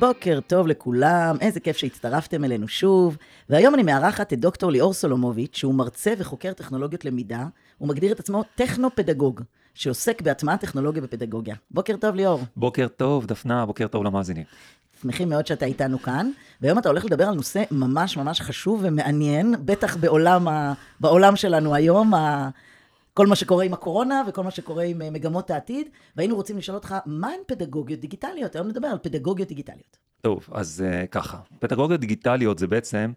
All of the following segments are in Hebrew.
בוקר טוב לכולם, איזה כיף שהצטרפתם אלינו שוב. והיום אני מארחת את דוקטור ליאור סולומוביץ', שהוא מרצה וחוקר טכנולוגיות למידה. הוא מגדיר את עצמו טכנו-פדגוג, שעוסק בהטמעת טכנולוגיה בפדגוגיה. בוקר טוב, ליאור. בוקר טוב, דפנה, בוקר טוב למאזינים. שמחים מאוד שאתה איתנו כאן, והיום אתה הולך לדבר על נושא ממש ממש חשוב ומעניין, בטח בעולם, ה... בעולם שלנו היום, ה... כל מה שקורה עם הקורונה וכל מה שקורה עם אה, מגמות העתיד, והיינו רוצים לשאול אותך, מהן פדגוגיות דיגיטליות? היום נדבר על פדגוגיות דיגיטליות. טוב, אז uh, ככה, פדגוגיות דיגיטליות זה בעצם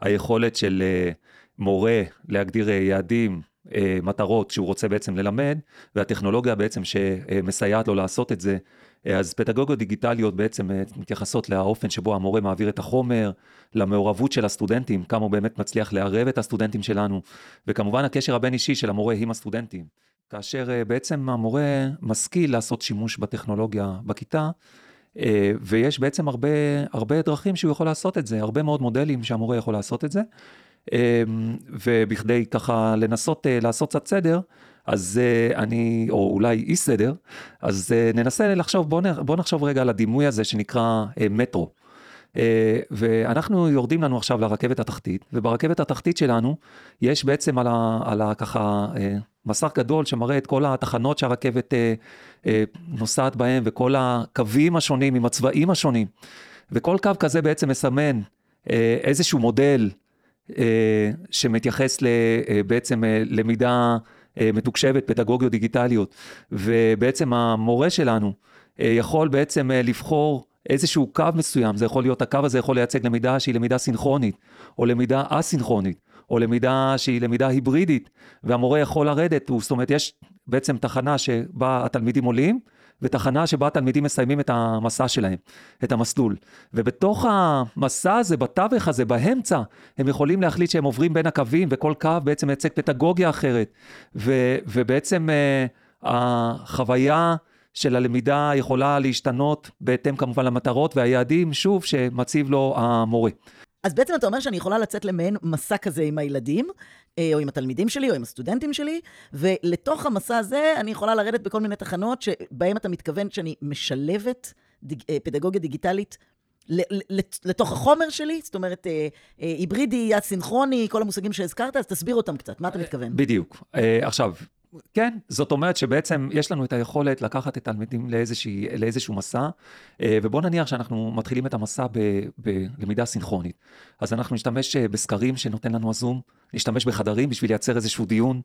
היכולת של uh, מורה להגדיר uh, יעדים, uh, מטרות שהוא רוצה בעצם ללמד, והטכנולוגיה בעצם שמסייעת לו לעשות את זה. אז פדגוגיות דיגיטליות בעצם מתייחסות לאופן שבו המורה מעביר את החומר, למעורבות של הסטודנטים, כמה הוא באמת מצליח לערב את הסטודנטים שלנו, וכמובן הקשר הבין אישי של המורה עם הסטודנטים. כאשר בעצם המורה משכיל לעשות שימוש בטכנולוגיה בכיתה, ויש בעצם הרבה, הרבה דרכים שהוא יכול לעשות את זה, הרבה מאוד מודלים שהמורה יכול לעשות את זה. ובכדי ככה לנסות לעשות קצת סדר, אז אני, או אולי אי סדר, אז ננסה לחשוב, בוא, בוא נחשוב רגע על הדימוי הזה שנקרא מטרו. ואנחנו יורדים לנו עכשיו לרכבת התחתית, וברכבת התחתית שלנו יש בעצם על ה... על ה ככה מסך גדול שמראה את כל התחנות שהרכבת נוסעת בהן, וכל הקווים השונים עם הצבעים השונים. וכל קו כזה בעצם מסמן איזשהו מודל שמתייחס בעצם למידה מתוקשבת, פדגוגיות דיגיטליות, ובעצם המורה שלנו יכול בעצם לבחור איזשהו קו מסוים, זה יכול להיות, הקו הזה יכול לייצג למידה שהיא למידה סינכרונית, או למידה אסינכרונית, או למידה שהיא למידה היברידית, והמורה יכול לרדת, זאת אומרת, יש בעצם תחנה שבה התלמידים עולים, ותחנה שבה התלמידים מסיימים את המסע שלהם, את המסלול. ובתוך המסע הזה, בתווך הזה, באמצע, הם יכולים להחליט שהם עוברים בין הקווים, וכל קו בעצם מייצג פדגוגיה אחרת. ו, ובעצם uh, החוויה של הלמידה יכולה להשתנות בהתאם כמובן למטרות והיעדים, שוב, שמציב לו המורה. אז בעצם אתה אומר שאני יכולה לצאת למעין מסע כזה עם הילדים, או עם התלמידים שלי, או עם הסטודנטים שלי, ולתוך המסע הזה אני יכולה לרדת בכל מיני תחנות שבהן אתה מתכוון שאני משלבת דיג, פדגוגיה דיגיטלית לתוך החומר שלי, זאת אומרת, היברידי, א-סינכרוני, כל המושגים שהזכרת, אז תסביר אותם קצת, מה אתה מתכוון? בדיוק. עכשיו, כן, זאת אומרת שבעצם יש לנו את היכולת לקחת את התלמידים לאיזשה, לאיזשהו מסע, ובוא נניח שאנחנו מתחילים את המסע בלמידה סינכרונית. אז אנחנו נשתמש בסקרים שנותן לנו הזום, נשתמש בחדרים בשביל לייצר איזשהו דיון,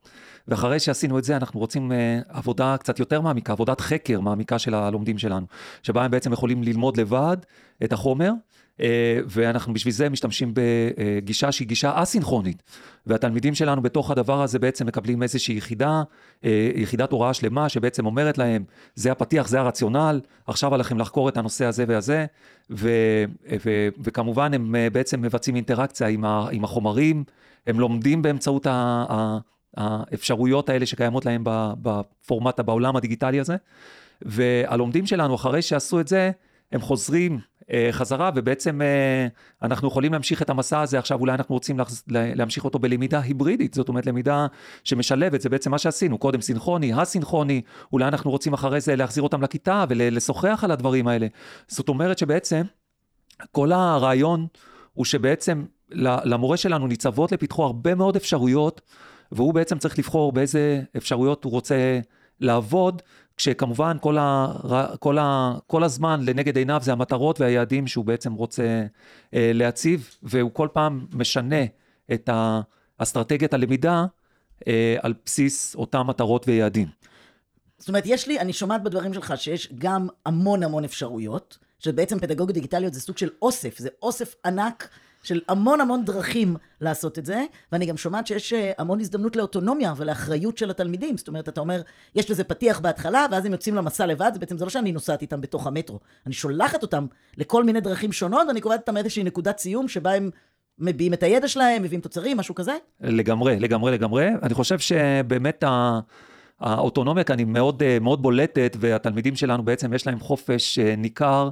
ואחרי שעשינו את זה אנחנו רוצים עבודה קצת יותר מעמיקה, עבודת חקר מעמיקה של הלומדים שלנו, שבה הם בעצם יכולים ללמוד לבד את החומר. ואנחנו בשביל זה משתמשים בגישה שהיא גישה אסינכרונית. והתלמידים שלנו בתוך הדבר הזה בעצם מקבלים איזושהי יחידה, יחידת הוראה שלמה שבעצם אומרת להם, זה הפתיח, זה הרציונל, עכשיו עליכם לחקור את הנושא הזה והזה, ו, ו, וכמובן הם בעצם מבצעים אינטראקציה עם, ה, עם החומרים, הם לומדים באמצעות ה, ה, האפשרויות האלה שקיימות להם בפורמט, בעולם הדיגיטלי הזה, והלומדים שלנו אחרי שעשו את זה, הם חוזרים חזרה, ובעצם אנחנו יכולים להמשיך את המסע הזה, עכשיו אולי אנחנו רוצים להמשיך אותו בלמידה היברידית, זאת אומרת למידה שמשלבת, זה בעצם מה שעשינו, קודם סינכרוני, הסינכרוני, אולי אנחנו רוצים אחרי זה להחזיר אותם לכיתה ולשוחח על הדברים האלה. זאת אומרת שבעצם כל הרעיון הוא שבעצם למורה שלנו ניצבות לפתחו הרבה מאוד אפשרויות, והוא בעצם צריך לבחור באיזה אפשרויות הוא רוצה לעבוד, כשכמובן כל, ה, כל, ה, כל הזמן לנגד עיניו זה המטרות והיעדים שהוא בעצם רוצה אה, להציב, והוא כל פעם משנה את האסטרטגיית הלמידה אה, על בסיס אותם מטרות ויעדים. זאת אומרת, יש לי, אני שומעת בדברים שלך שיש גם המון המון אפשרויות, שבעצם פדגוגיות דיגיטליות זה סוג של אוסף, זה אוסף ענק של המון המון דרכים לעשות את זה, ואני גם שומעת שיש אה, המון הזדמנות לאוטונומיה ולאחריות של התלמידים. זאת אומרת, אתה אומר, יש לזה פתיח בהתחלה, ואז הם יוצאים למסע לבד, בעצם זה לא שאני נוסעת איתם בתוך המטרו. אני שולחת אותם לכל מיני דרכים שונות, ואני קובעת איתם איזושהי נקודת סיום שבה הם מביעים את הידע שלהם, מביאים תוצרים, משהו כזה. לגמרי, לגמרי, לגמרי. אני חושב שבאמת ה... האוטונומיה כאן היא מאוד, אה, מאוד בולטת, והתלמידים שלנו בעצם יש להם חופש אה, ניכר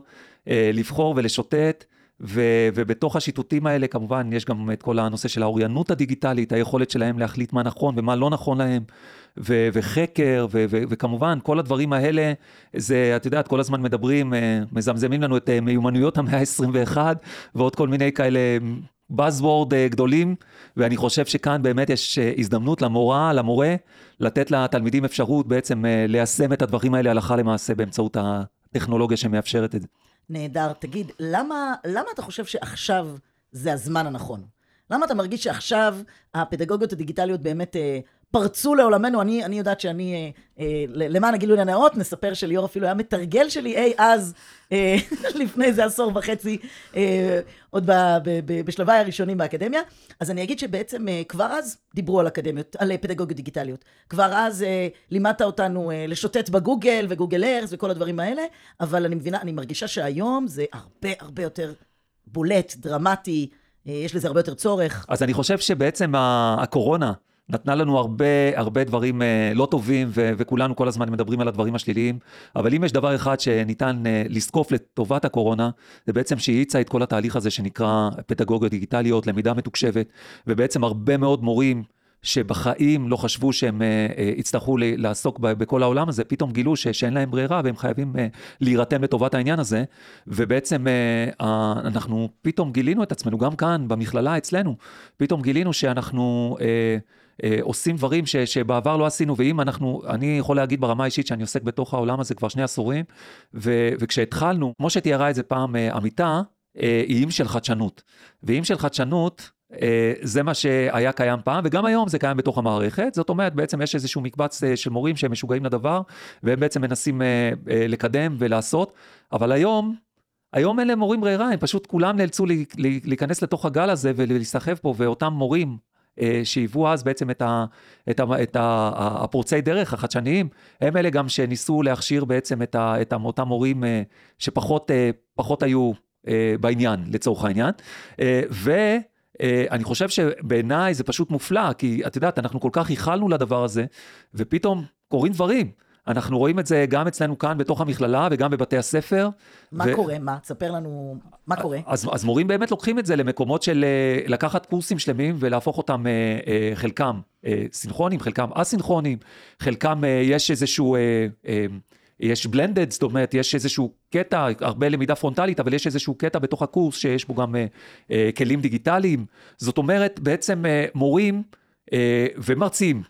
לבחור ולשוטט. ו, ובתוך השיטוטים האלה כמובן יש גם את כל הנושא של האוריינות הדיגיטלית, היכולת שלהם להחליט מה נכון ומה לא נכון להם, ו, וחקר, ו, ו, וכמובן כל הדברים האלה, זה, את יודעת, כל הזמן מדברים, מזמזמים לנו את מיומנויות המאה ה-21 ועוד כל מיני כאלה Buzzword גדולים, ואני חושב שכאן באמת יש הזדמנות למורה, למורה, לתת לתלמידים אפשרות בעצם ליישם את הדברים האלה הלכה למעשה באמצעות הטכנולוגיה שמאפשרת את זה. נהדר. תגיד, למה, למה אתה חושב שעכשיו זה הזמן הנכון? למה אתה מרגיש שעכשיו הפדגוגיות הדיגיטליות באמת אה, פרצו לעולמנו? אני, אני יודעת שאני, אה, אה, למען הגילוי הנאות, נספר שליאור אפילו היה מתרגל שלי אי אז, אה, לפני איזה עשור וחצי, אה, עוד ב, ב, ב, בשלביי הראשונים באקדמיה. אז אני אגיד שבעצם אה, כבר אז דיברו על אקדמיות, על פדגוגיות דיגיטליות. כבר אז אה, לימדת אותנו אה, לשוטט בגוגל וגוגל ארס וכל הדברים האלה, אבל אני מבינה, אני מרגישה שהיום זה הרבה הרבה יותר בולט, דרמטי. יש לזה הרבה יותר צורך. אז אני חושב שבעצם הקורונה נתנה לנו הרבה, הרבה דברים uh, לא טובים, ו- וכולנו כל הזמן מדברים על הדברים השליליים, אבל אם יש דבר אחד שניתן uh, לזקוף לטובת הקורונה, זה בעצם שהיא האיצה את כל התהליך הזה שנקרא פדגוגיות דיגיטליות, למידה מתוקשבת, ובעצם הרבה מאוד מורים, שבחיים לא חשבו שהם uh, uh, יצטרכו לעסוק בכל העולם הזה, פתאום גילו ש- שאין להם ברירה והם חייבים uh, להירתם לטובת העניין הזה, ובעצם uh, uh, אנחנו פתאום גילינו את עצמנו, גם כאן במכללה אצלנו, פתאום גילינו שאנחנו... Uh, אה, עושים דברים ש, שבעבר לא עשינו, ואם אנחנו, אני יכול להגיד ברמה האישית שאני עוסק בתוך העולם הזה כבר שני עשורים, ו, וכשהתחלנו, כמו שתיארה את זה פעם אה, עמיתה, אה, איים של חדשנות. ואיים של חדשנות, זה מה שהיה קיים פעם, וגם היום זה קיים בתוך המערכת. זאת אומרת, בעצם יש איזשהו מקבץ של מורים שהם משוגעים לדבר, והם בעצם מנסים לקדם ולעשות, אבל היום, היום אין להם מורים ברירה, הם פשוט כולם נאלצו להיכנס לתוך הגל הזה ולהיסחב פה, ואותם מורים אה, שהיוו אז בעצם את, ה, את, ה, את ה, הפורצי דרך החדשניים, הם אלה גם שניסו להכשיר בעצם את, ה, את אותם מורים אה, שפחות אה, היו בעניין, לצורך העניין. ואני חושב שבעיניי זה פשוט מופלא, כי את יודעת, אנחנו כל כך ייחלנו לדבר הזה, ופתאום קורים דברים. אנחנו רואים את זה גם אצלנו כאן בתוך המכללה וגם בבתי הספר. מה ו... קורה? מה? תספר לנו מה קורה. אז, אז מורים באמת לוקחים את זה למקומות של אה, לקחת קורסים שלמים ולהפוך אותם, אה, אה, חלקם סינכרונים, חלקם אסינכרונים, חלקם יש איזשהו... יש בלנדד, זאת אומרת, יש איזשהו קטע, הרבה למידה פרונטלית, אבל יש איזשהו קטע בתוך הקורס שיש בו גם אה, כלים דיגיטליים. זאת אומרת, בעצם אה, מורים אה, ומרצים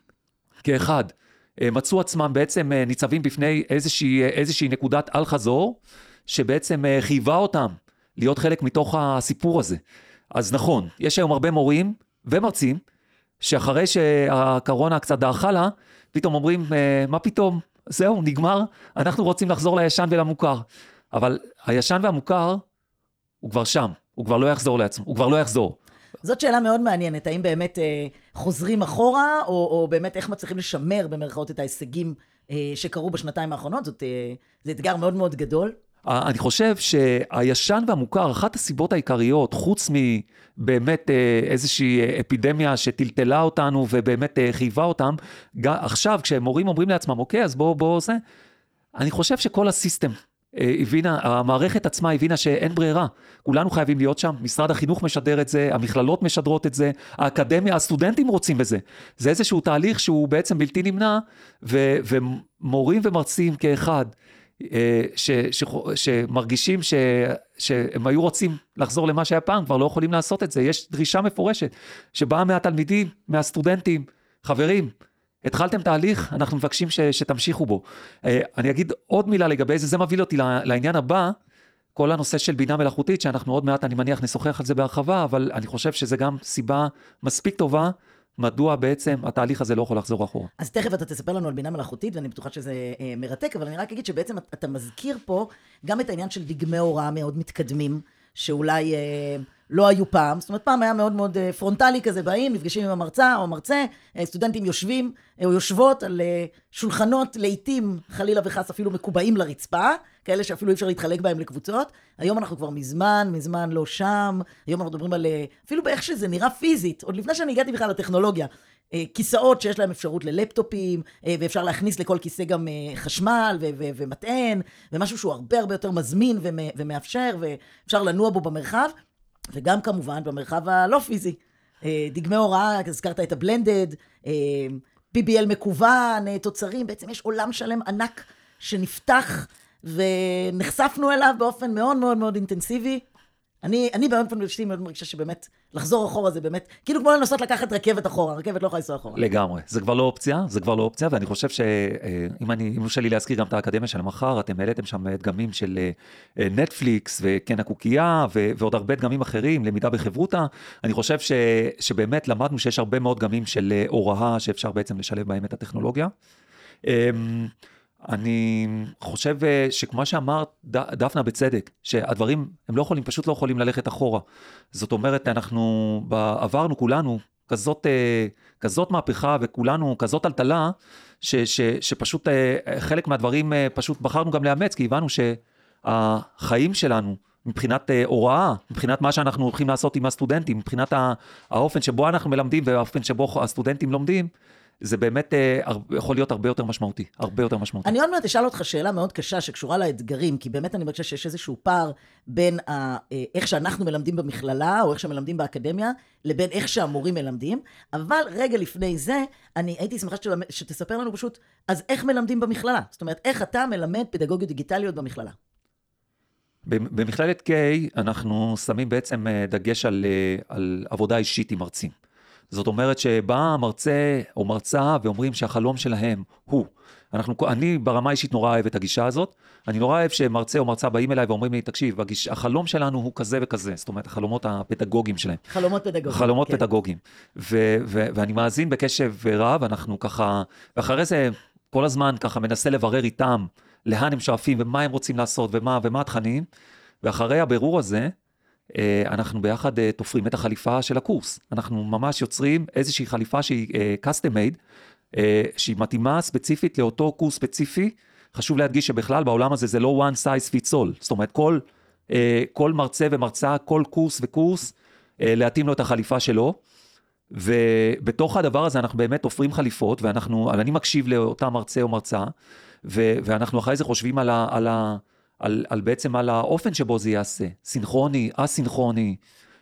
כאחד אה, מצאו עצמם בעצם אה, ניצבים בפני איזושהי, איזושהי נקודת אל-חזור, שבעצם אה, חייבה אותם להיות חלק מתוך הסיפור הזה. אז נכון, יש היום הרבה מורים ומרצים, שאחרי שהקורונה קצת דעכה לה, פתאום אומרים, מה פתאום, זהו, נגמר, אנחנו רוצים לחזור לישן ולמוכר. אבל הישן והמוכר, הוא כבר שם, הוא כבר לא יחזור לעצמו, הוא כבר לא יחזור. זאת שאלה מאוד מעניינת, האם באמת אה, חוזרים אחורה, או, או באמת איך מצליחים לשמר במרכאות את ההישגים אה, שקרו בשנתיים האחרונות, זאת, אה, זה אתגר מאוד מאוד גדול. אה, אני חושב שהישן והמוכר, אחת הסיבות העיקריות, חוץ מבאמת אה, איזושהי אפידמיה שטלטלה אותנו ובאמת אה, חייבה אותם, עכשיו כשמורים אומרים לעצמם, אוקיי, אז בואו, בואו זה, אני חושב שכל הסיסטם אה, הבינה, המערכת עצמה הבינה שאין ברירה, כולנו חייבים להיות שם, משרד החינוך משדר את זה, המכללות משדרות את זה, האקדמיה, הסטודנטים רוצים בזה. זה איזשהו תהליך שהוא בעצם בלתי נמנע, ו, ומורים ומרצים כאחד, אה, ש, ש, שמרגישים ש, שהם היו רוצים לחזור למה שהיה פעם, כבר לא יכולים לעשות את זה. יש דרישה מפורשת שבאה מהתלמידים, מהסטודנטים, חברים, התחלתם תהליך, אנחנו מבקשים ש, שתמשיכו בו. אה, אני אגיד עוד מילה לגבי זה, זה מביא אותי לעניין הבא, כל הנושא של בינה מלאכותית, שאנחנו עוד מעט, אני מניח, נשוחח על זה בהרחבה, אבל אני חושב שזה גם סיבה מספיק טובה מדוע בעצם התהליך הזה לא יכול לחזור אחורה. אז תכף אתה תספר לנו על בינה מלאכותית, ואני בטוחה שזה אה, מרתק, אבל אני רק אגיד שבעצם אתה- מזכיר פה גם את העניין של דגמי הוראה מאוד מתקדמים, שאולי אה, לא היו פעם. זאת אומרת, פעם היה מאוד מאוד אה, פרונטלי כזה, באים, נפגשים עם המרצה או המרצה, אה, סטודנטים יושבים אה, או יושבות על שולחנות, לעיתים, חלילה וחס, אפילו מקובעים לרצפה, כאלה שאפילו אי אפשר להתחלק בהם לקבוצות. היום אנחנו כבר מזמן, מזמן לא שם. היום אנחנו מדברים על, אפילו באיך שזה נראה פיזית, עוד לפני שאני הגעתי בכלל לטכנולוגיה. כיסאות שיש להם אפשרות ללפטופים, ואפשר להכניס לכל כיסא גם חשמל ו- ו- ומטען, ומשהו שהוא הרבה הרבה יותר מזמין ומ- ומאפשר, ואפשר לנוע בו במרחב, וגם כמובן במרחב הלא פיזי. אה, דגמי הוראה, הזכרת את הבלנדד, אה, PBL מקוון, אה, תוצרים, בעצם יש עולם שלם ענק שנפתח, ונחשפנו אליו באופן מאוד מאוד מאוד אינטנסיבי. אני, אני באופן אישי מאוד מרגישה שבאמת, לחזור אחורה זה באמת, כאילו כמו לנסות לקחת רכבת אחורה, רכבת לא יכולה לנסוע אחורה. לגמרי. זה כבר לא אופציה, זה כבר לא אופציה, ואני חושב שאם אני, אם יורשה לי להזכיר גם את האקדמיה של המחר, אתם העליתם שם דגמים של אה, נטפליקס וקן הקוקייה, ו- ועוד הרבה דגמים אחרים, למידה בחברותה. אני חושב ש, שבאמת למדנו שיש הרבה מאוד דגמים של אה, הוראה שאפשר בעצם לשלב בהם את הטכנולוגיה. אני חושב אה, שכמו שאמרת, דפנה בצדק, שהדברים, הם לא יכולים, פשוט לא יכולים ללכת אחורה. זאת אומרת, אנחנו עברנו כולנו כזאת, אה, כזאת מהפכה וכולנו כזאת טלטלה, שפשוט אה, חלק מהדברים פשוט בחרנו גם לאמץ, כי הבנו שהחיים שלנו, מבחינת אה, הוראה, מבחינת מה שאנחנו הולכים לעשות עם הסטודנטים, מבחינת האופן שבו אנחנו מלמדים והאופן שבו הסטודנטים לומדים, זה באמת אה, יכול להיות הרבה יותר משמעותי, הרבה יותר משמעותי. אני עוד מעט אשאל אותך שאלה מאוד קשה שקשורה לאתגרים, כי באמת אני מרגישה שיש איזשהו פער בין ה, אה, איך שאנחנו מלמדים במכללה, או איך שמלמדים באקדמיה, לבין איך שהמורים מלמדים. אבל רגע לפני זה, אני הייתי שמחה שתלמד, שתספר לנו פשוט, אז איך מלמדים במכללה? זאת אומרת, איך אתה מלמד פדגוגיות דיגיטליות במכללה? במ- במכללת K אנחנו שמים בעצם אה, דגש על, על עבודה אישית עם מרצים. זאת אומרת שבא מרצה או מרצה ואומרים שהחלום שלהם הוא. אנחנו, אני ברמה האישית נורא אוהב את הגישה הזאת. אני נורא אוהב שמרצה או מרצה באים אליי ואומרים לי, תקשיב, הגיש, החלום שלנו הוא כזה וכזה. זאת אומרת, החלומות הפדגוגיים שלהם. חלומות פדגוגיים. חלומות כן. פדגוגיים. ו- ו- ואני מאזין בקשב רב, אנחנו ככה, ואחרי זה כל הזמן ככה מנסה לברר איתם לאן הם שואפים ומה הם רוצים לעשות ומה, ומה התכנים, ואחרי הבירור הזה, אנחנו ביחד אה, תופרים את החליפה של הקורס. אנחנו ממש יוצרים איזושהי חליפה שהיא אה, custom made, אה, שהיא מתאימה ספציפית לאותו קורס ספציפי. חשוב להדגיש שבכלל בעולם הזה זה לא one size fits all. זאת אומרת, כל, אה, כל מרצה ומרצה, כל קורס וקורס, אה, להתאים לו את החליפה שלו. ובתוך הדבר הזה אנחנו באמת תופרים חליפות, ואנחנו, אני מקשיב לאותה מרצה או מרצה, ואנחנו אחרי זה חושבים על, ה, על, ה, על, על בעצם על האופן שבו זה ייעשה, סינכרוני, א-סינכרוני.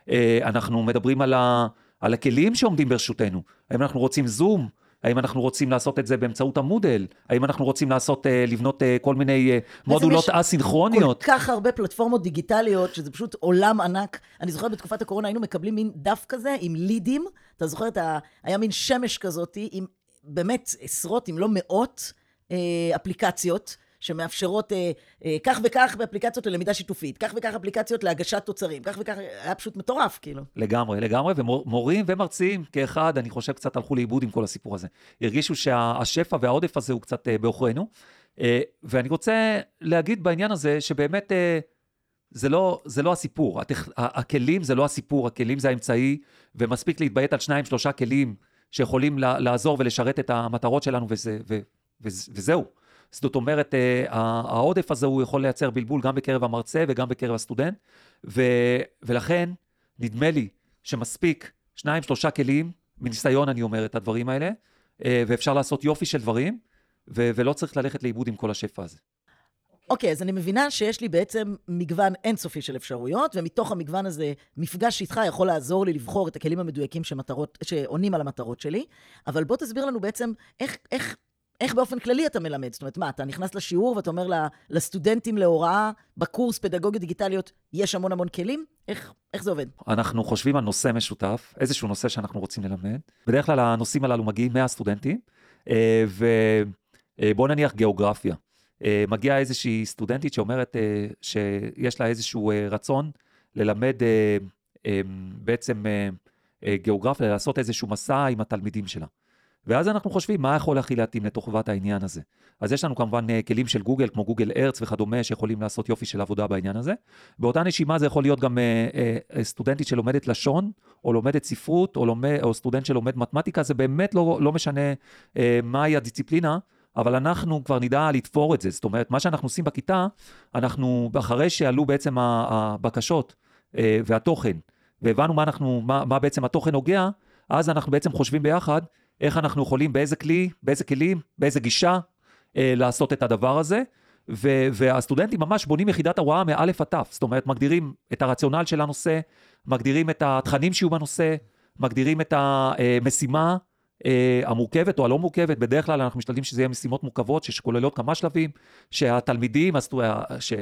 אה, אנחנו מדברים על, ה, על הכלים שעומדים ברשותנו. האם אנחנו רוצים זום? האם אנחנו רוצים לעשות את זה באמצעות המודל? האם אנחנו רוצים לעשות, אה, לבנות אה, כל מיני מודולות א-סינכרוניות? כל כך הרבה פלטפורמות דיגיטליות, שזה פשוט עולם ענק. אני זוכרת בתקופת הקורונה היינו מקבלים מין דף כזה עם לידים. אתה זוכר. היה מין שמש כזאת עם באמת עשרות, אם לא מאות, אפליקציות. שמאפשרות אה, אה, כך וכך באפליקציות ללמידה שיתופית, כך וכך אפליקציות להגשת תוצרים, כך וכך, היה פשוט מטורף, כאילו. לגמרי, לגמרי, ומורים ומרצים כאחד, אני חושב קצת הלכו לאיבוד עם כל הסיפור הזה. הרגישו שהשפע והעודף הזה הוא קצת אה, בעוכרינו. אה, ואני רוצה להגיד בעניין הזה שבאמת אה, זה לא, זה לא הסיפור. הטכ... הכלים זה לא הסיפור, הכלים זה האמצעי, ומספיק להתביית על שניים, שלושה כלים שיכולים לעזור ולשרת את המטרות שלנו, וזה, ו... וז- וזהו. זאת אומרת, אה, העודף הזה הוא יכול לייצר בלבול גם בקרב המרצה וגם בקרב הסטודנט, ו... ולכן נדמה לי שמספיק שניים, שלושה כלים, מניסיון אני אומר את הדברים האלה, אה, ואפשר לעשות יופי של דברים, ו- ולא צריך ללכת לאיבוד עם כל השפע הזה. אוקיי, אז אני מבינה שיש לי בעצם מגוון אינסופי של אפשרויות, ומתוך המגוון הזה, מפגש איתך יכול לעזור לי לבחור את הכלים המדויקים שמטרות, שעונים על המטרות שלי, אבל בוא תסביר לנו בעצם איך, איך, איך באופן כללי אתה מלמד. זאת אומרת, מה, אתה נכנס לשיעור ואתה אומר לסטודנטים להוראה בקורס פדגוגיות דיגיטליות, יש המון המון כלים? איך, איך זה עובד? אנחנו חושבים על נושא משותף, איזשהו נושא שאנחנו רוצים ללמד. בדרך כלל הנושאים הללו מגיעים מהסטודנטים, אה, ובואו נניח גיאוגרפיה. אה, מגיעה איזושהי סטודנטית שאומרת אה, שיש לה איזשהו אה, רצון ללמד אה, אה, בעצם אה, אה, גיאוגרפיה, לעשות איזשהו מסע עם התלמידים שלה. ואז אנחנו חושבים מה יכול הכי להתאים לטובת העניין הזה. אז יש לנו כמובן אה, כלים של גוגל, כמו גוגל ארץ וכדומה, שיכולים לעשות יופי של עבודה בעניין הזה. באותה נשימה זה יכול להיות גם אה, אה, סטודנטית שלומדת לשון, או לומדת ספרות, או, לומד, או סטודנט שלומד מתמטיקה, זה באמת לא, לא משנה אה, מהי הדיסציפלינה. אבל אנחנו כבר נדע לתפור את זה. זאת אומרת, מה שאנחנו עושים בכיתה, אנחנו, אחרי שעלו בעצם הבקשות אה, והתוכן, והבנו מה, אנחנו, מה, מה בעצם התוכן נוגע, אז אנחנו בעצם חושבים ביחד איך אנחנו יכולים, באיזה כלי, באיזה כלים, באיזה גישה, אה, לעשות את הדבר הזה. ו- והסטודנטים ממש בונים יחידת הוראה מאלף עד תף, זאת אומרת, מגדירים את הרציונל של הנושא, מגדירים את התכנים שיהיו בנושא, מגדירים את המשימה אה, המורכבת או הלא מורכבת, בדרך כלל אנחנו משתדלים שזה יהיה משימות מורכבות שכוללות כמה שלבים, שהתלמידים, הסטו... ש...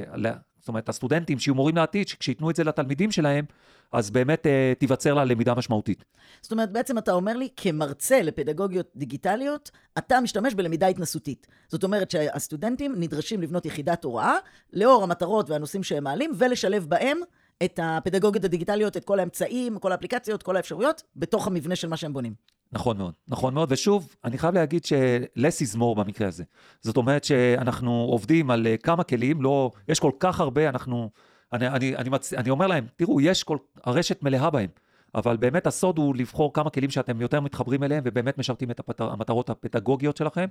זאת אומרת, הסטודנטים שיהיו מורים לעתיד, שכשייתנו את זה לתלמידים שלהם, אז באמת אה, תיווצר לה למידה משמעותית. זאת אומרת, בעצם אתה אומר לי, כמרצה לפדגוגיות דיגיטליות, אתה משתמש בלמידה התנסותית. זאת אומרת שהסטודנטים נדרשים לבנות יחידת הוראה, לאור המטרות והנושאים שהם מעלים, ולשלב בהם את הפדגוגיות הדיגיטליות, את כל האמצעים, כל האפליקציות, כל האפשרויות, בתוך המבנה של מה שהם בונים. נכון מאוד, נכון מאוד, ושוב, אני חייב להגיד ש-less is more במקרה הזה. זאת אומרת שאנחנו עובדים על אה, כמה כלים, לא, יש כל כך הרבה, אנחנו, אני, אני, אני, מצ... אני אומר להם, תראו, יש כל, הרשת מלאה בהם, אבל באמת הסוד הוא לבחור כמה כלים שאתם יותר מתחברים אליהם, ובאמת משרתים את הפתר, המטרות הפדגוגיות שלכם,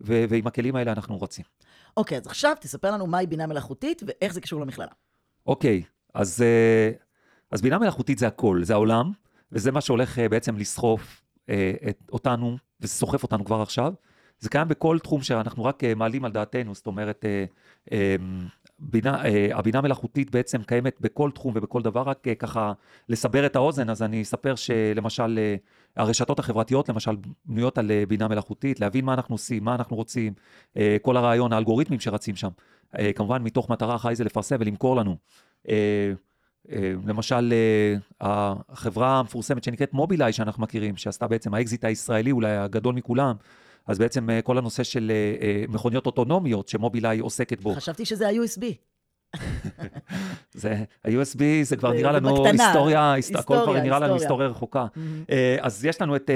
ו, ועם הכלים האלה אנחנו רצים. אוקיי, אז עכשיו תספר לנו מהי בינה מלאכותית, ואיך זה קשור למכללה. אוקיי, אז, אה, אז בינה מלאכותית זה הכל, זה העולם, וזה מה שהולך אה, בעצם לסחוף אה, את, אותנו, וזה סוחף אותנו כבר עכשיו. זה קיים בכל תחום שאנחנו רק מעלים על דעתנו, זאת אומרת, אה, בינה, הבינה מלאכותית בעצם קיימת בכל תחום ובכל דבר, רק ככה לסבר את האוזן, אז אני אספר שלמשל, הרשתות החברתיות למשל בנויות על בינה מלאכותית, להבין מה אנחנו עושים, מה אנחנו רוצים, כל הרעיון, האלגוריתמים שרצים שם, כמובן מתוך מטרה אחרי זה לפרסם ולמכור לנו. אה, למשל, אה, החברה המפורסמת שנקראת מובילאיי, שאנחנו מכירים, שעשתה בעצם האקזיט הישראלי אולי הגדול מכולם, אז בעצם אה, כל הנושא של מכוניות אוטונומיות שמובילאיי עוסקת בו. חשבתי שזה ה-USB. זה, ה-USB זה כבר נראה לנו היסטוריה, הכל כבר נראה לנו היסטוריה רחוקה. אז יש לנו את,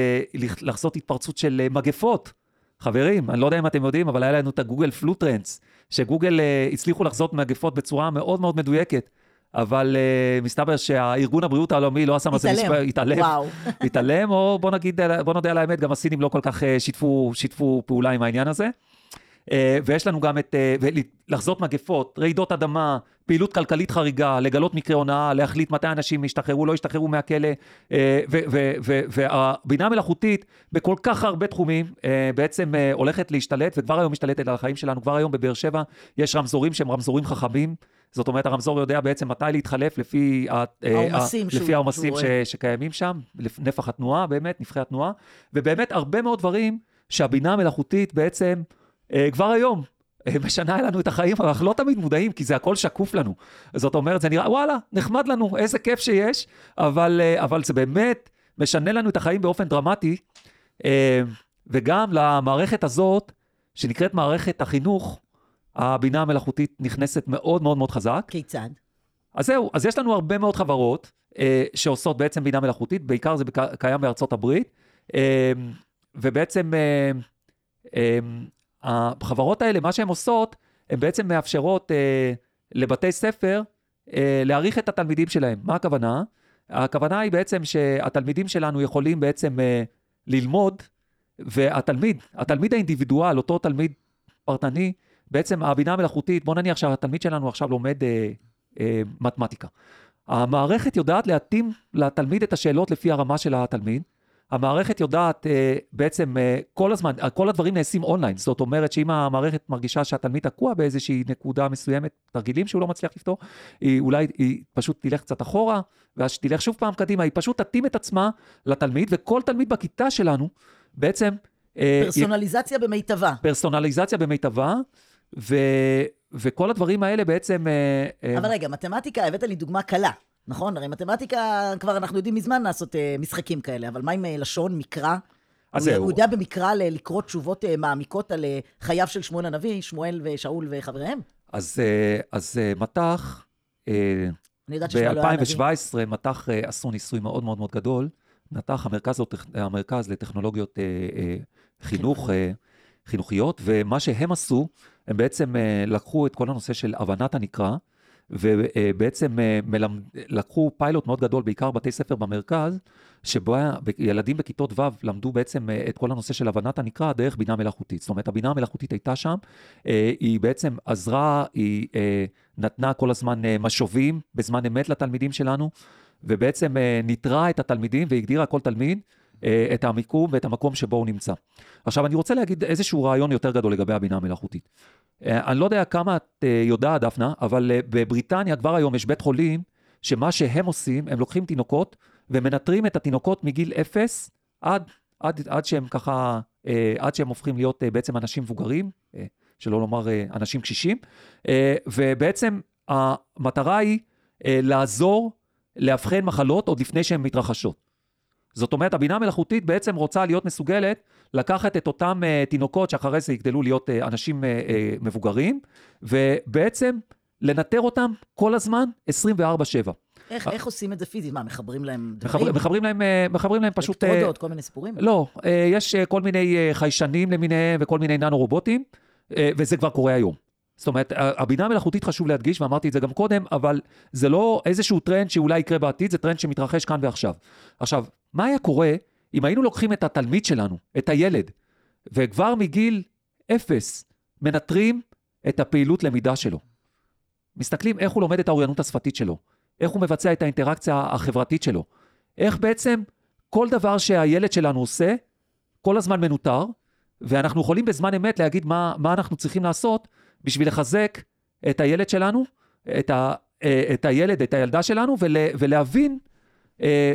לחזות התפרצות של מגפות. חברים, אני לא יודע אם אתם יודעים, אבל היה לנו את הגוגל פלוטרנס, שגוגל הצליחו לחזות מגפות בצורה מאוד מאוד מדויקת. אבל uh, מסתבר שהארגון הבריאות העולמי לא עשה מה זה מספר, התעלם. וואו. התעלם, או בוא נגיד, בוא נודה על האמת, גם הסינים לא כל כך uh, שיתפו, שיתפו פעולה עם העניין הזה. Uh, ויש לנו גם את, uh, לחזות מגפות, רעידות אדמה, פעילות כלכלית חריגה, לגלות מקרה הונאה, להחליט מתי אנשים ישתחררו, לא ישתחררו מהכלא, uh, והבינה המלאכותית בכל כך הרבה תחומים uh, בעצם uh, הולכת להשתלט, וכבר היום משתלטת על החיים שלנו, כבר היום בבאר שבע יש רמזורים שהם רמזורים חכמים. זאת אומרת, הרמזור יודע בעצם מתי להתחלף לפי העומסים, ה, לפי העומסים ש, שקיימים שם, נפח התנועה, באמת, נפחי התנועה, ובאמת הרבה מאוד דברים שהבינה המלאכותית בעצם אה, כבר היום אה, משנה לנו את החיים, אבל אנחנו לא תמיד מודעים, כי זה הכל שקוף לנו. זאת אומרת, זה נראה, וואלה, נחמד לנו, איזה כיף שיש, אבל, אה, אבל זה באמת משנה לנו את החיים באופן דרמטי, וגם למערכת הזאת, שנקראת מערכת החינוך, הבינה המלאכותית נכנסת מאוד מאוד מאוד חזק. כיצד? אז זהו, אז יש לנו הרבה מאוד חברות אה, שעושות בעצם בינה מלאכותית, בעיקר זה בק... קיים בארצות הברית, אה, ובעצם אה, אה, החברות האלה, מה שהן עושות, הן בעצם מאפשרות אה, לבתי ספר אה, להעריך את התלמידים שלהם. מה הכוונה? הכוונה היא בעצם שהתלמידים שלנו יכולים בעצם אה, ללמוד, והתלמיד, התלמיד האינדיבידואל, אותו תלמיד פרטני, בעצם הבינה המלאכותית, בוא נניח שהתלמיד שלנו עכשיו לומד אה, אה, מתמטיקה. המערכת יודעת להתאים לתלמיד את השאלות לפי הרמה של התלמיד. המערכת יודעת אה, בעצם אה, כל הזמן, כל הדברים נעשים אונליין. זאת אומרת שאם המערכת מרגישה שהתלמיד תקוע באיזושהי נקודה מסוימת, תרגילים שהוא לא מצליח לפתור, היא אולי היא פשוט תלך קצת אחורה, ואז תלך שוב פעם קדימה, היא פשוט תתאים את עצמה לתלמיד, וכל תלמיד בכיתה שלנו בעצם... אה, פרסונליזציה היא, במיטבה. פרסונליזציה במיטבה. ו, וכל הדברים האלה בעצם... אה, אה, אבל רגע, מתמטיקה, הבאת לי דוגמה קלה, נכון? הרי מתמטיקה, כבר אנחנו יודעים מזמן לעשות אה, משחקים כאלה, אבל מה עם לשון, מקרא? אז זהו. הוא יודע במקרא לקרוא תשובות מעמיקות על חייו של שמואל הנביא, שמואל ושאול וחבריהם? אז, אז מטח, ב-2017 מטח עשו ניסוי מאוד מאוד מאוד גדול נתח, המרכז, המרכז לטכנולוגיות חינוך, אה, חינוכיות, ומה שהם עשו, הם בעצם אה, לקחו את כל הנושא של הבנת הנקרא, ובעצם אה, מלמד, לקחו פיילוט מאוד גדול, בעיקר בתי ספר במרכז, שבו ילדים בכיתות ו' למדו בעצם אה, את כל הנושא של הבנת הנקרא דרך בינה מלאכותית. זאת אומרת, הבינה המלאכותית הייתה שם, היא בעצם עזרה, היא נתנה כל הזמן משובים בזמן אמת לתלמידים שלנו, ובעצם ניטרה את התלמידים והגדירה כל תלמיד את המיקום ואת המקום שבו הוא נמצא. עכשיו, אני רוצה להגיד איזשהו רעיון יותר גדול לגבי הבינה המלאכותית. אני לא יודע כמה את יודעת, דפנה, אבל בבריטניה כבר היום יש בית חולים, שמה שהם עושים, הם לוקחים תינוקות ומנטרים את התינוקות מגיל אפס עד, עד, עד שהם ככה, עד שהם הופכים להיות בעצם אנשים מבוגרים, שלא לומר אנשים קשישים, ובעצם המטרה היא לעזור לאבחן מחלות עוד לפני שהן מתרחשות. זאת אומרת, הבינה המלאכותית בעצם רוצה להיות מסוגלת לקחת את אותם uh, תינוקות שאחרי זה יגדלו להיות uh, אנשים uh, uh, מבוגרים, ובעצם לנטר אותם כל הזמן 24-7. איך, איך עושים את זה פיזית? מה, מחברים להם דברים? מחבר, מחברים להם, מחברים להם פשוט... אלקטרודות, כל מיני סיפורים? לא, יש כל מיני חיישנים למיניהם וכל מיני ננו-רובוטים, וזה כבר קורה היום. זאת אומרת, הבינה המלאכותית חשוב להדגיש, ואמרתי את זה גם קודם, אבל זה לא איזשהו טרנד שאולי יקרה בעתיד, זה טרנד שמתרחש כאן ועכשיו. עכשיו, מה היה קורה אם היינו לוקחים את התלמיד שלנו, את הילד, וכבר מגיל אפס מנטרים את הפעילות למידה שלו? מסתכלים איך הוא לומד את האוריינות השפתית שלו, איך הוא מבצע את האינטראקציה החברתית שלו, איך בעצם כל דבר שהילד שלנו עושה, כל הזמן מנוטר, ואנחנו יכולים בזמן אמת להגיד מה, מה אנחנו צריכים לעשות בשביל לחזק את הילד שלנו, את, ה, אה, את הילד, את הילדה שלנו, ול, ולהבין אה,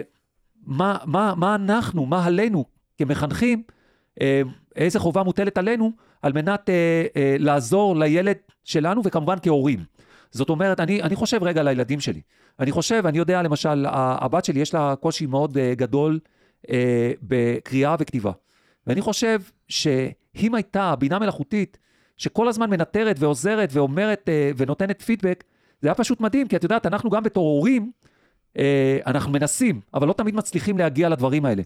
מה, מה, מה אנחנו, מה עלינו כמחנכים, אה, איזה חובה מוטלת עלינו על מנת לעזור לילד שלנו, וכמובן כהורים. זאת אומרת, אני, אני חושב רגע על הילדים שלי. אני חושב, אני יודע, למשל, הבת שלי יש לה קושי מאוד גדול בקריאה וכתיבה. ואני חושב שאם הייתה בינה מלאכותית שכל הזמן מנטרת ועוזרת ואומרת אה, ונותנת פידבק, זה היה פשוט מדהים, כי את יודעת, אנחנו גם בתור הורים, אה, אנחנו מנסים, אבל לא תמיד מצליחים להגיע לדברים האלה.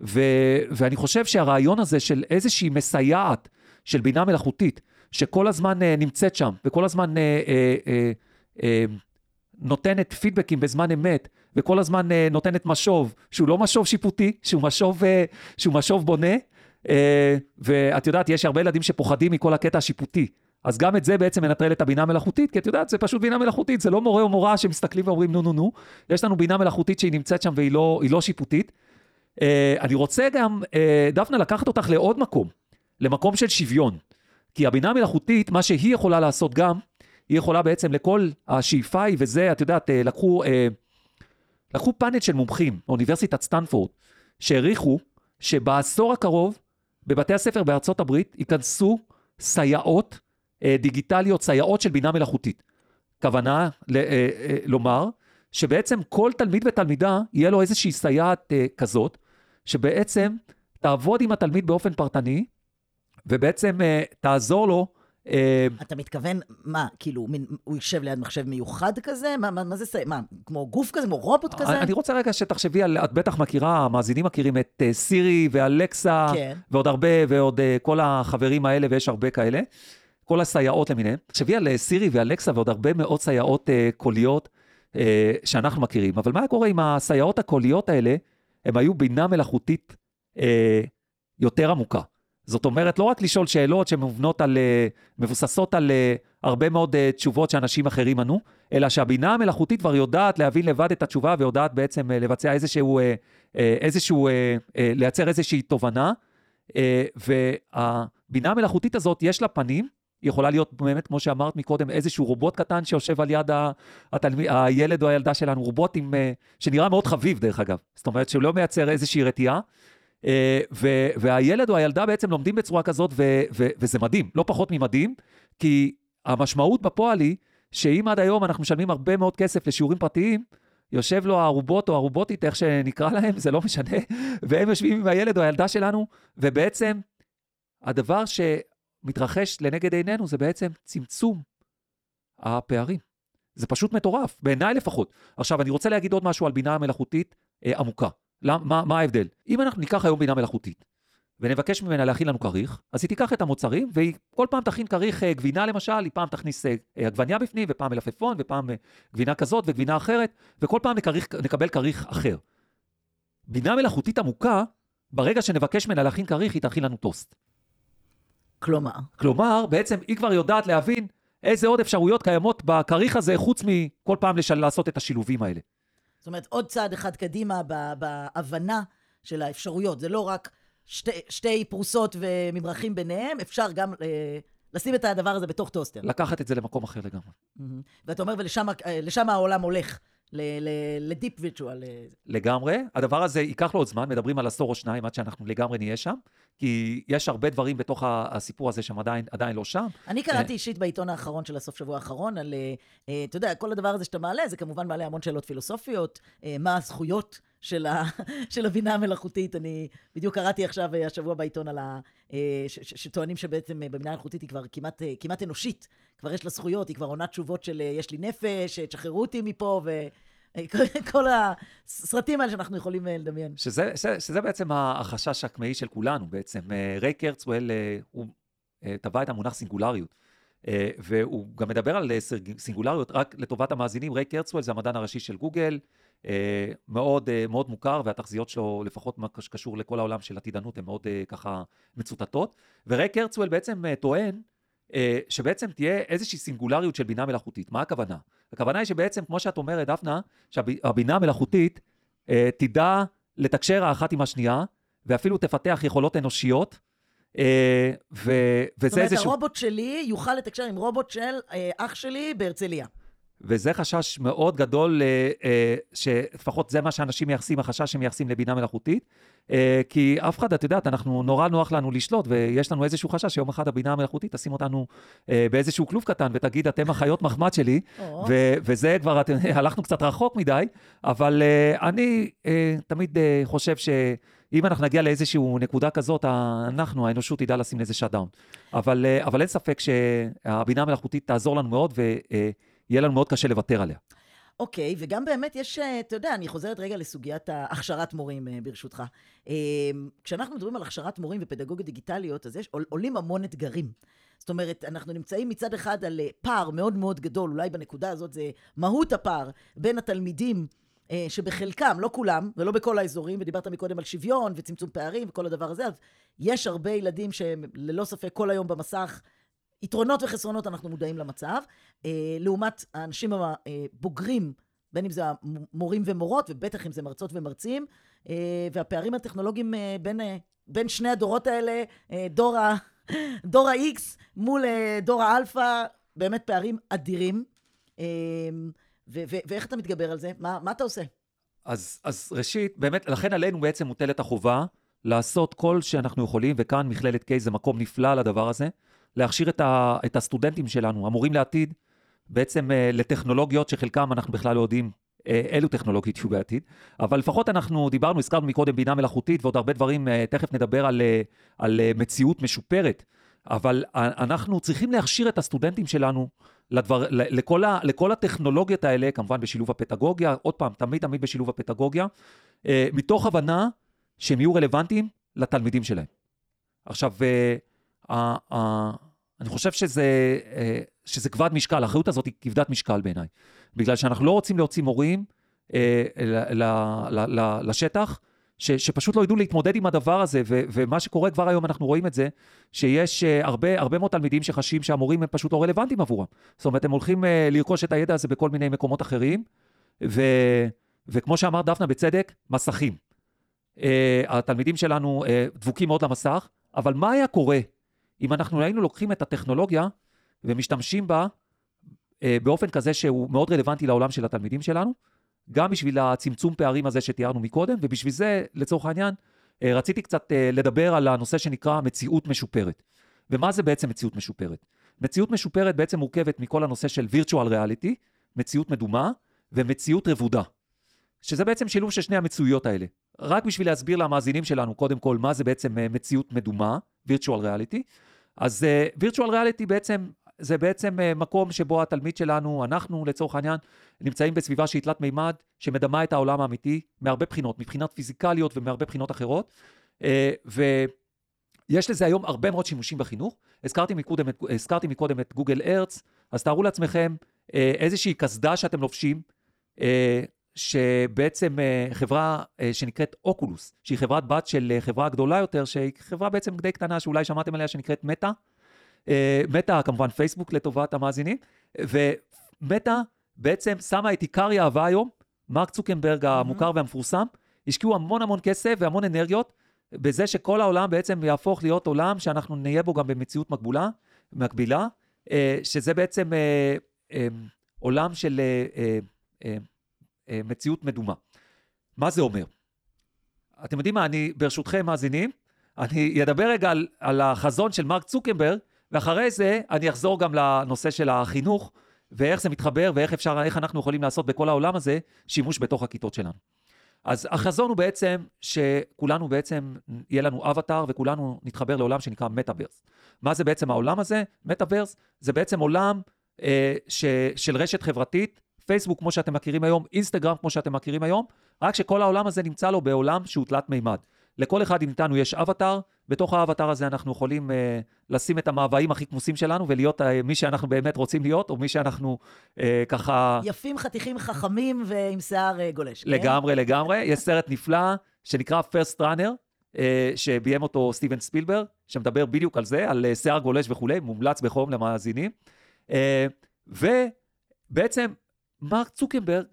ו- ואני חושב שהרעיון הזה של איזושהי מסייעת של בינה מלאכותית, שכל הזמן אה, נמצאת שם, וכל הזמן אה, אה, אה, אה, נותנת פידבקים בזמן אמת, וכל הזמן אה, נותנת משוב, שהוא לא משוב שיפוטי, שהוא משוב, אה, שהוא משוב בונה, אה, ואת יודעת, יש הרבה ילדים שפוחדים מכל הקטע השיפוטי. אז גם את זה בעצם מנטרל את הבינה מלאכותית, כי את יודעת, זה פשוט בינה מלאכותית, זה לא מורה או מורה שמסתכלים ואומרים נו נו נו, יש לנו בינה מלאכותית שהיא נמצאת שם והיא לא, לא שיפוטית. אה, אני רוצה גם, אה, דפנה, לקחת אותך לעוד מקום, למקום של שוויון. כי הבינה המלאכותית, מה שהיא יכולה לעשות גם, היא יכולה בעצם לכל השאיפה היא, וזה, את יודעת, לקחו, לקחו פאנל של מומחים, אוניברסיטת סטנפורד, שהעריכו שבעשור הקרוב בבתי הספר בארצות הברית ייכנסו סייעות דיגיטליות, סייעות של בינה מלאכותית. כוונה ל, אה, אה, לומר שבעצם כל תלמיד ותלמידה יהיה לו איזושהי סייעת אה, כזאת, שבעצם תעבוד עם התלמיד באופן פרטני, ובעצם אה, תעזור לו אה, אתה מתכוון, מה, כאילו, מין, הוא יושב ליד מחשב מיוחד כזה? מה, מה, מה זה, מה, כמו גוף כזה, כמו רובוט כזה? אני רוצה רגע שתחשבי על, את בטח מכירה, המאזינים מכירים את uh, סירי ואלקסה, כן. ועוד הרבה, ועוד uh, כל החברים האלה, ויש הרבה כאלה, כל הסייעות למיניהן. תחשבי על uh, סירי ואלקסה ועוד הרבה מאוד סייעות uh, קוליות uh, שאנחנו מכירים, אבל מה קורה עם הסייעות הקוליות האלה? הן היו בינה מלאכותית uh, יותר עמוקה. זאת אומרת, לא רק לשאול שאלות שמובנות על, אה, מבוססות על אה, הרבה מאוד אה, תשובות שאנשים אחרים ענו, אלא שהבינה המלאכותית כבר יודעת להבין לבד את התשובה ויודעת בעצם לבצע איזשהו, איזשהו לייצר איזושהי תובנה. והבינה המלאכותית הזאת, יש לה פנים, יכולה להיות באמת, כמו שאמרת מקודם, איזשהו רובוט קטן שיושב על יד התלמיד, הילד או הילדה שלנו, רובוט עם, שנראה מאוד חביב דרך אגב. זאת אומרת, שהוא לא מייצר איזושהי רתיעה. אה, והילד או הילדה בעצם לומדים בצורה כזאת, וזה מדהים, לא פחות ממדהים, כי המשמעות בפועל היא שאם עד היום אנחנו משלמים הרבה מאוד כסף לשיעורים פרטיים, יושב לו הרובוט או הרובוטית, איך שנקרא להם, זה לא משנה, והם יושבים עם הילד או הילדה שלנו, ובעצם הדבר שמתרחש לנגד עינינו זה בעצם צמצום הפערים. זה פשוט מטורף, בעיניי לפחות. עכשיו, אני רוצה להגיד עוד משהו על בינה מלאכותית אה, עמוקה. למ- מה, מה ההבדל? אם אנחנו ניקח היום בינה מלאכותית, ונבקש ממנה להכין לנו כריך, אז היא תיקח את המוצרים, והיא כל פעם תכין כריך אה, גבינה למשל, היא פעם תכניס אה, אה, עגבניה בפנים, ופעם מלפפון, ופעם אה, גבינה כזאת וגבינה אחרת, וכל פעם נכריך, נקבל כריך אחר. בינה מלאכותית עמוקה, ברגע שנבקש ממנה להכין כריך, היא תכין לנו טוסט. כלומר, כלומר, בעצם היא כבר יודעת להבין איזה עוד אפשרויות קיימות בכריך הזה, חוץ מכל פעם לשל... לעשות את השילובים האלה. זאת אומרת, עוד צעד אחד קדימה בהבנה של האפשרויות. זה לא רק שתי, שתי פרוסות וממרחים ביניהם, אפשר גם אה, לשים את הדבר הזה בתוך טוסטר. לקחת את זה למקום אחר לגמרי. מהמם. ואתה אומר, ולשם אה, העולם הולך, לדיפ וירטואל. לגמרי. הדבר הזה ייקח לו עוד זמן, מדברים על עשור או שניים עד שאנחנו לגמרי נהיה שם, כי יש הרבה דברים בתוך הסיפור הזה שהם עדיין, עדיין לא שם. אני קראתי אישית בעיתון האחרון של הסוף שבוע האחרון, על, אה, אה, אתה יודע, כל הדבר הזה שאתה מעלה, זה כמובן מעלה המון שאלות פילוסופיות, אה, מה הזכויות של, ה, של הבינה המלאכותית. אני בדיוק קראתי עכשיו, אה, השבוע בעיתון, על ה... אה, ש, ש, שטוענים שבעצם אה, בבינה המלאכותית היא כבר כמעט, אה, כמעט אנושית, כבר יש לה זכויות, היא כבר עונה תשובות של אה, יש לי נפש, אה, תשחררו אותי מפה, ו... כל- הסרטים האלה שאנחנו יכולים אה, לדמיין. שזה, שזה, שזה בעצם החשש הקמאי של כולנו בעצם. אה, ריי קורצווייל, אה, הוא טבע את המונח סינגולריות. והוא גם מדבר על סינג- סינגולריות רק לטובת המאזינים. ריי קורצווייל זה המדען הראשי של גוגל, מאוד, מאוד מוכר, והתחזיות שלו, לפחות מה שקשור לכל העולם של עתידנות, הן מאוד ככה מצוטטות. וריי קורצווייל בעצם טוען שבעצם תהיה איזושהי סינגולריות של בינה מלאכותית. מה הכוונה? הכוונה היא שבעצם, כמו שאת אומרת, דפנה, שהבינה המלאכותית אה, תדע לתקשר האחת עם השנייה, ואפילו תפתח יכולות אנושיות, אה, ו, זאת וזה אומרת, איזשהו... הרובוט שלי יוכל לתקשר עם רובוט של אה, אח שלי בהרצליה. וזה חשש מאוד גדול, אה, אה, שלפחות זה מה שאנשים מייחסים, החשש שהם מייחסים לבינה מלאכותית. אה, כי אף אחד, את יודעת, אנחנו, נורא נוח לנו לשלוט, ויש לנו איזשהו חשש שיום אחד הבינה המלאכותית תשים אותנו באיזשהו כלוב קטן ותגיד, אתם החיות מחמד שלי. ו- וזה כבר, את- הלכנו קצת רחוק מדי, אבל אני תמיד חושב שאם אנחנו נגיע לאיזושהי נקודה כזאת, אנחנו, האנושות, תדע לשים לזה שאט דאון. אבל, אבל אין ספק שהבינה המלאכותית תעזור לנו מאוד, ויהיה לנו מאוד קשה לוותר עליה. אוקיי, וגם באמת יש, אה, אתה יודע, אני חוזרת רגע לסוגיית הכשרת מורים, אה, ברשותך. אה, כשאנחנו מדברים על הכשרת מורים ופדגוגיות דיגיטליות, אז יש, עול- עולים המון אתגרים. זאת אומרת, אנחנו נמצאים מצד אחד על פער מאוד מאוד גדול, אולי בנקודה הזאת זה מהות הפער בין התלמידים, שבחלקם, לא כולם, ולא בכל האזורים, ודיברת מקודם על שוויון וצמצום פערים וכל הדבר הזה, אז יש הרבה ילדים שהם ללא ספק כל היום במסך, יתרונות וחסרונות, אנחנו מודעים למצב. אה, לעומת האנשים הבוגרים, בין אם זה המורים ומורות, ובטח אם זה מרצות ומרצים, אה, והפערים הטכנולוגיים אה, בין, בין שני הדורות האלה, דור, ה, דור ה-X מול דור האלפא, באמת פערים אדירים. ו- ו- ואיך אתה מתגבר על זה? מה, מה אתה עושה? אז, אז ראשית, באמת, לכן עלינו בעצם מוטלת החובה לעשות כל שאנחנו יכולים, וכאן מכללת קיי זה מקום נפלא לדבר הזה, להכשיר את, ה, את הסטודנטים שלנו, המורים לעתיד, בעצם אה, לטכנולוגיות שחלקם אנחנו בכלל לא יודעים אה, אילו טכנולוגיות יהיו בעתיד, אבל לפחות אנחנו דיברנו, הזכרנו מקודם בינה מלאכותית ועוד הרבה דברים, אה, תכף נדבר על, על מציאות משופרת, אבל אנחנו צריכים להכשיר את הסטודנטים שלנו לדבר, ל- לכל, ה, לכל הטכנולוגיות האלה, כמובן בשילוב הפדגוגיה, עוד פעם, תמיד תמיד בשילוב הפדגוגיה, מתוך הבנה שהם יהיו רלוונטיים לתלמידים שלהם. עכשיו, אני חושב שזה, אה, שזה כבד משקל, האחריות הזאת היא כבדת משקל בעיניי. בגלל שאנחנו לא רוצים להוציא מורים אה, לשטח, ש, שפשוט לא ידעו להתמודד עם הדבר הזה, ו, ומה שקורה כבר היום, אנחנו רואים את זה, שיש אה, הרבה, הרבה מאוד תלמידים שחשים שהמורים הם פשוט לא רלוונטיים עבורם. זאת אומרת, הם הולכים לרכוש את הידע הזה בכל מיני מקומות אחרים, ו, וכמו שאמרת דפנה בצדק, מסכים. התלמידים שלנו דבוקים מאוד למסך, אבל מה היה קורה אם אנחנו היינו לוקחים את הטכנולוגיה ומשתמשים בה אה, באופן כזה שהוא מאוד רלוונטי לעולם של התלמידים שלנו, גם בשביל הצמצום פערים הזה שתיארנו מקודם, ובשביל זה, לצורך העניין, אה, רציתי קצת אה, לדבר על הנושא שנקרא מציאות משופרת. ומה זה בעצם מציאות משופרת? מציאות משופרת בעצם מורכבת מכל הנושא של virtual reality, מציאות מדומה, ומציאות רבודה. שזה בעצם שילוב של שני המצויות האלה. רק בשביל להסביר למאזינים שלנו, קודם כל, מה זה בעצם אה, מציאות מדומה, virtual reality. אז uh, virtual reality בעצם זה בעצם אה, מקום שבו התלמיד שלנו, אנחנו לצורך העניין, נמצאים בסביבה שהיא תלת מימד, שמדמה את העולם האמיתי מהרבה בחינות, מבחינות פיזיקליות ומהרבה בחינות אחרות. אה, ויש לזה היום הרבה מאוד שימושים בחינוך. הזכרתי מקודם, הזכרתי מקודם את גוגל ארץ, אז תארו לעצמכם אה, איזושהי קסדה שאתם לובשים, אה, שבעצם אה, חברה אה, שנקראת אוקולוס, שהיא חברת בת של אה, חברה גדולה יותר, שהיא חברה בעצם די קטנה, שאולי שמעתם עליה, שנקראת מטא. מטא, כמובן פייסבוק לטובת המאזינים, ומטא בעצם שמה את עיקר יהבה היום, מרק צוקנברג המוכר והמפורסם, השקיעו המון המון כסף והמון אנרגיות בזה שכל העולם בעצם יהפוך להיות עולם שאנחנו נהיה בו גם במציאות מקבולה, מקבילה, שזה בעצם עולם של מציאות מדומה. מה זה אומר? אתם יודעים מה, אני, ברשותכם, מאזינים, אני אדבר רגע על, על החזון של מרק צוקנברג, ואחרי זה אני אחזור גם לנושא של החינוך, ואיך זה מתחבר, ואיך אפשר, איך אנחנו יכולים לעשות בכל העולם הזה שימוש בתוך הכיתות שלנו. אז החזון הוא בעצם שכולנו בעצם, יהיה לנו אבטאר וכולנו נתחבר לעולם שנקרא מטאברס. מה זה בעצם העולם הזה? מטאברס זה בעצם עולם אה, ש, של רשת חברתית, פייסבוק כמו שאתם מכירים היום, אינסטגרם כמו שאתם מכירים היום, רק שכל העולם הזה נמצא לו בעולם שהוא תלת מימד. לכל אחד מאיתנו יש אבטאר, בתוך האבטאר הזה אנחנו יכולים אה, לשים את המאוויים הכי כמוסים שלנו ולהיות אה, מי שאנחנו באמת רוצים להיות, או מי שאנחנו אה, ככה... יפים, חתיכים, חכמים ועם שיער אה, גולש. כן? לגמרי, לגמרי. יש סרט נפלא שנקרא First Runner, אה, שביים אותו סטיבן ספילברג, שמדבר בדיוק על זה, על אה, שיער גולש וכולי, מומלץ בחום למאזינים. אה, ובעצם מרק צוקנברג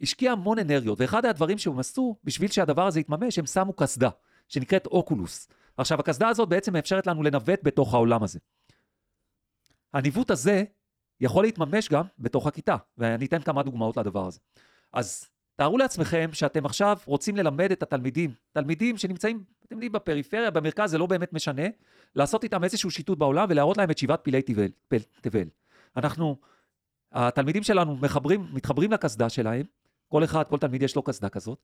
השקיע המון אנרגיות, ואחד הדברים שהם עשו, בשביל שהדבר הזה יתממש, הם שמו קסדה, שנקראת אוקולוס. עכשיו, הקסדה הזאת בעצם מאפשרת לנו לנווט בתוך העולם הזה. הניווט הזה יכול להתממש גם בתוך הכיתה, ואני אתן כמה דוגמאות לדבר הזה. אז תארו לעצמכם שאתם עכשיו רוצים ללמד את התלמידים, תלמידים שנמצאים, אתם יודעים, בפריפריה, במרכז, זה לא באמת משנה, לעשות איתם איזשהו שיטוט בעולם ולהראות להם את שבעת פילי תבל. אנחנו, התלמידים שלנו מחברים, מתחברים לקסדה שלהם, כל אחד, כל תלמיד יש לו קסדה כזאת,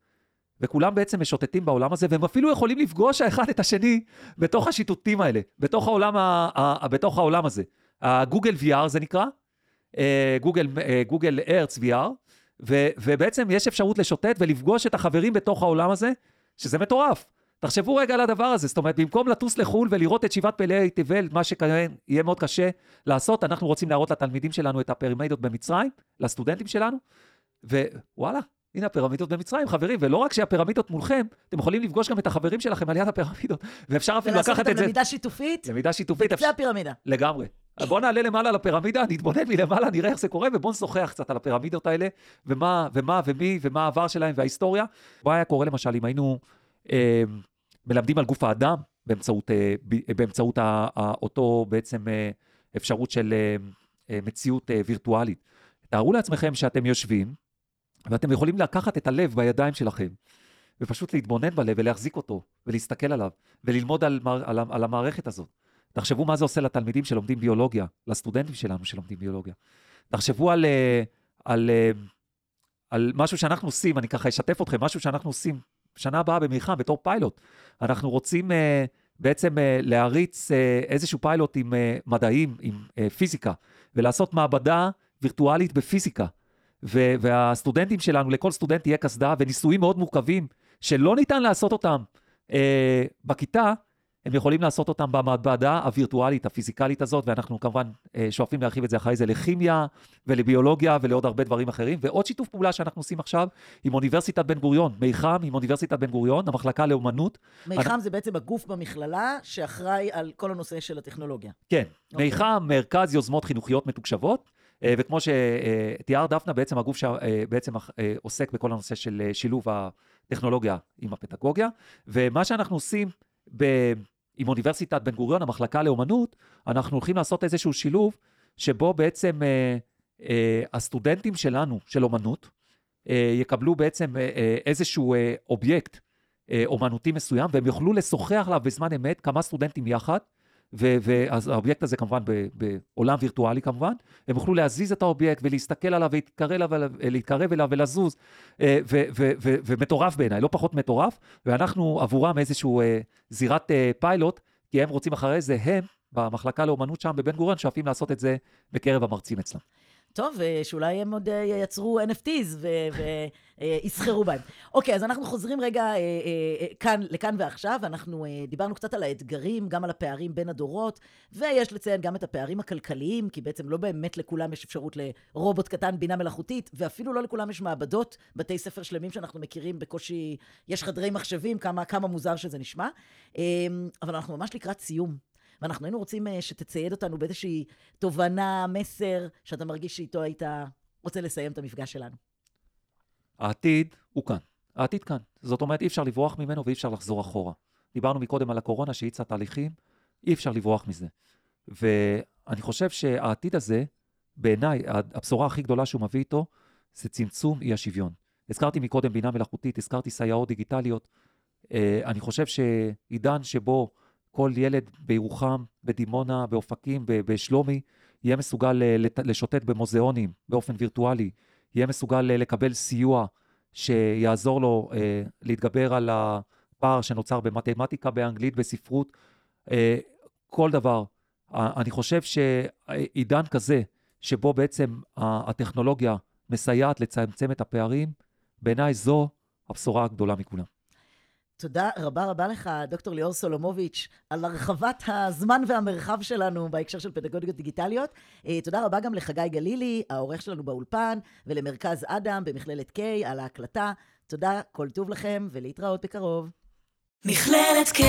וכולם בעצם משוטטים בעולם הזה, והם אפילו יכולים לפגוש האחד את השני בתוך השיטוטים האלה, בתוך העולם, ה, ה, בתוך העולם הזה. הגוגל VR זה נקרא, אה, גוגל, אה, גוגל ארץ VR, ו, ובעצם יש אפשרות לשוטט ולפגוש את החברים בתוך העולם הזה, שזה מטורף. תחשבו רגע על הדבר הזה, זאת אומרת, במקום לטוס לחו"ל ולראות את שבעת פלאי תבל, מה שכנראה יהיה מאוד קשה לעשות, אנחנו רוצים להראות לתלמידים שלנו את הפירמידות במצרים, לסטודנטים שלנו, ווואלה, הנה הפירמידות במצרים, חברים, ולא רק שהפירמידות מולכם, אתם יכולים לפגוש גם את החברים שלכם על יד הפירמידות, ואפשר אפילו ולעשות לקחת אותם את זה... למידה שיתופית למידה שיתופית, בקצה הפירמידה. לגמרי. אז בוא נעלה למעלה לפירמידה, נתבונן מלמעלה, נראה איך זה קורה, ובוא נשוחח קצת על הפירמידות האלה, ומה, ומה, ומי, ומה העבר שלהם וההיסטוריה. מה היה קורה למשל אם היינו אה, מלמדים על גוף האדם באמצעות, אה, ב, באמצעות אותו בעצם אה, אפשרות של אה, אה, מציאות אה, וירטואלית. תארו לעצמכם שאתם יושבים, ואתם יכולים לקחת את הלב בידיים שלכם, ופשוט להתבונן בלב ולהחזיק אותו, ולהסתכל עליו, וללמוד על, על, על המערכת הזאת. תחשבו מה זה עושה לתלמידים שלומדים ביולוגיה, לסטודנטים שלנו שלומדים ביולוגיה. תחשבו על, אה, על, אה, על משהו שאנחנו עושים, אני ככה אשתף אתכם, משהו שאנחנו עושים שנה הבאה במלחם בתור פיילוט. אנחנו רוצים אה, בעצם אה, להריץ אה, איזשהו פיילוט עם אה, מדעים, עם אה, פיזיקה, ולעשות מעבדה וירטואלית בפיזיקה. ו- והסטודנטים שלנו, לכל סטודנט תהיה קסדה, וניסויים מאוד מורכבים, שלא ניתן לעשות אותם אה, בכיתה, הם יכולים לעשות אותם במעבדה הווירטואלית, הפיזיקלית הזאת, ואנחנו כמובן אה, שואפים להרחיב את זה אחרי זה לכימיה ולביולוגיה ולעוד הרבה דברים אחרים. ועוד שיתוף פעולה שאנחנו עושים עכשיו עם אוניברסיטת בן גוריון, מיחם עם אוניברסיטת בן גוריון, המחלקה לאומנות. מיחם זה בעצם הגוף במכללה שאחראי על כל הנושא של הטכנולוגיה. כן, אוקיי. מיחם, מרכז יוזמות חינוכיות מתוקשבות, אה, וכמו שתיאר דפנה, בעצם הגוף שבעצם עוסק בכל הנושא של אה, שילוב הטכנולוגיה עם הפדגוגיה, ומה שאנחנו עושים ב... עם אוניברסיטת בן גוריון, המחלקה לאומנות, אנחנו הולכים לעשות איזשהו שילוב, שבו בעצם אה, אה, הסטודנטים שלנו, של אומנות, אה, יקבלו בעצם אה, אה, איזשהו אה, אובייקט אה, אומנותי מסוים, והם יוכלו לשוחח עליו בזמן אמת, כמה סטודנטים יחד, ואז האובייקט הזה כמובן בעולם וירטואלי כמובן, הם יוכלו להזיז את האובייקט ולהסתכל עליו ולהתקרב אליו, ולזוז, אה, ומטורף בעיניי, לא פחות מטורף, ואנחנו עבורם איזשהו אה, זירת אה, פיילוט, כי הם רוצים אחרי זה, הם במחלקה לאומנות שם בבן גוריון, שואפים לעשות את זה בקרב המרצים אצלם. טוב, אה, שאולי הם עוד אה, ייצרו NFTs ויסחרו בהם. אוקיי, אז אנחנו חוזרים רגע אה, כאן, לכאן ועכשיו. אנחנו דיברנו קצת על האתגרים, גם על הפערים בין הדורות, ויש לציין גם את הפערים הכלכליים, כי בעצם לא באמת לכולם יש אפשרות לרובוט קטן, בינה מלאכותית, ואפילו לא לכולם יש מעבדות, בתי ספר שלמים שאנחנו מכירים בקושי, יש חדרי מחשבים, כמה, כמה מוזר שזה נשמע. אבל אנחנו ממש לקראת סיום. ואנחנו היינו רוצים אה, שתצייד אותנו באיזושהי תובנה, מסר, שאתה מרגיש שאיתו היית רוצה לסיים את המפגש שלנו. העתיד הוא כאן. העתיד כאן. זאת אומרת, אי אפשר לברוח ממנו ואי אפשר לחזור אחורה. דיברנו מקודם על הקורונה שהאיצה תהליכים, אי אפשר לברוח מזה. ואני חושב שהעתיד הזה, בעיניי, הבשורה הכי גדולה שהוא מביא איתו, זה צמצום אי השוויון. הזכרתי מקודם בינה מלאכותית, הזכרתי סייעות דיגיטליות. אה, אני חושב שעידן שבו כל ילד בירוחם, בדימונה, באופקים, בשלומי, יהיה מסוגל אה, לשוטט במוזיאונים באופן וירטואלי, יהיה מסוגל אה, לקבל סיוע שיעזור לו אה, להתגבר על הפער שנוצר במתמטיקה, באנגלית, בספרות, אה, כל דבר. אני חושב שעידן כזה, שבו בעצם הטכנולוגיה מסייעת לצמצם את הפערים, בעיניי זו הבשורה הגדולה מכולם. תודה רבה רבה לך, דוקטור ליאור סולומוביץ', על הרחבת הזמן והמרחב שלנו בהקשר של פדגוגיות דיגיטליות. אה, תודה רבה גם לחגי גלילי, העורך שלנו באולפן, ולמרכז אדם במכללת K על ההקלטה. תודה, כל טוב לכם, ולהתראות בקרוב. מכללת K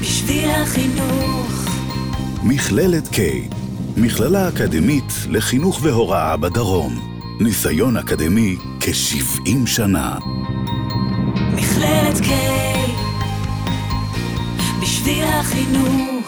בשביל החינוך מכללת K, מכללה אקדמית לחינוך והוראה בדרום. ניסיון אקדמי כ-70 שנה. מכללת K. בשביל החינוך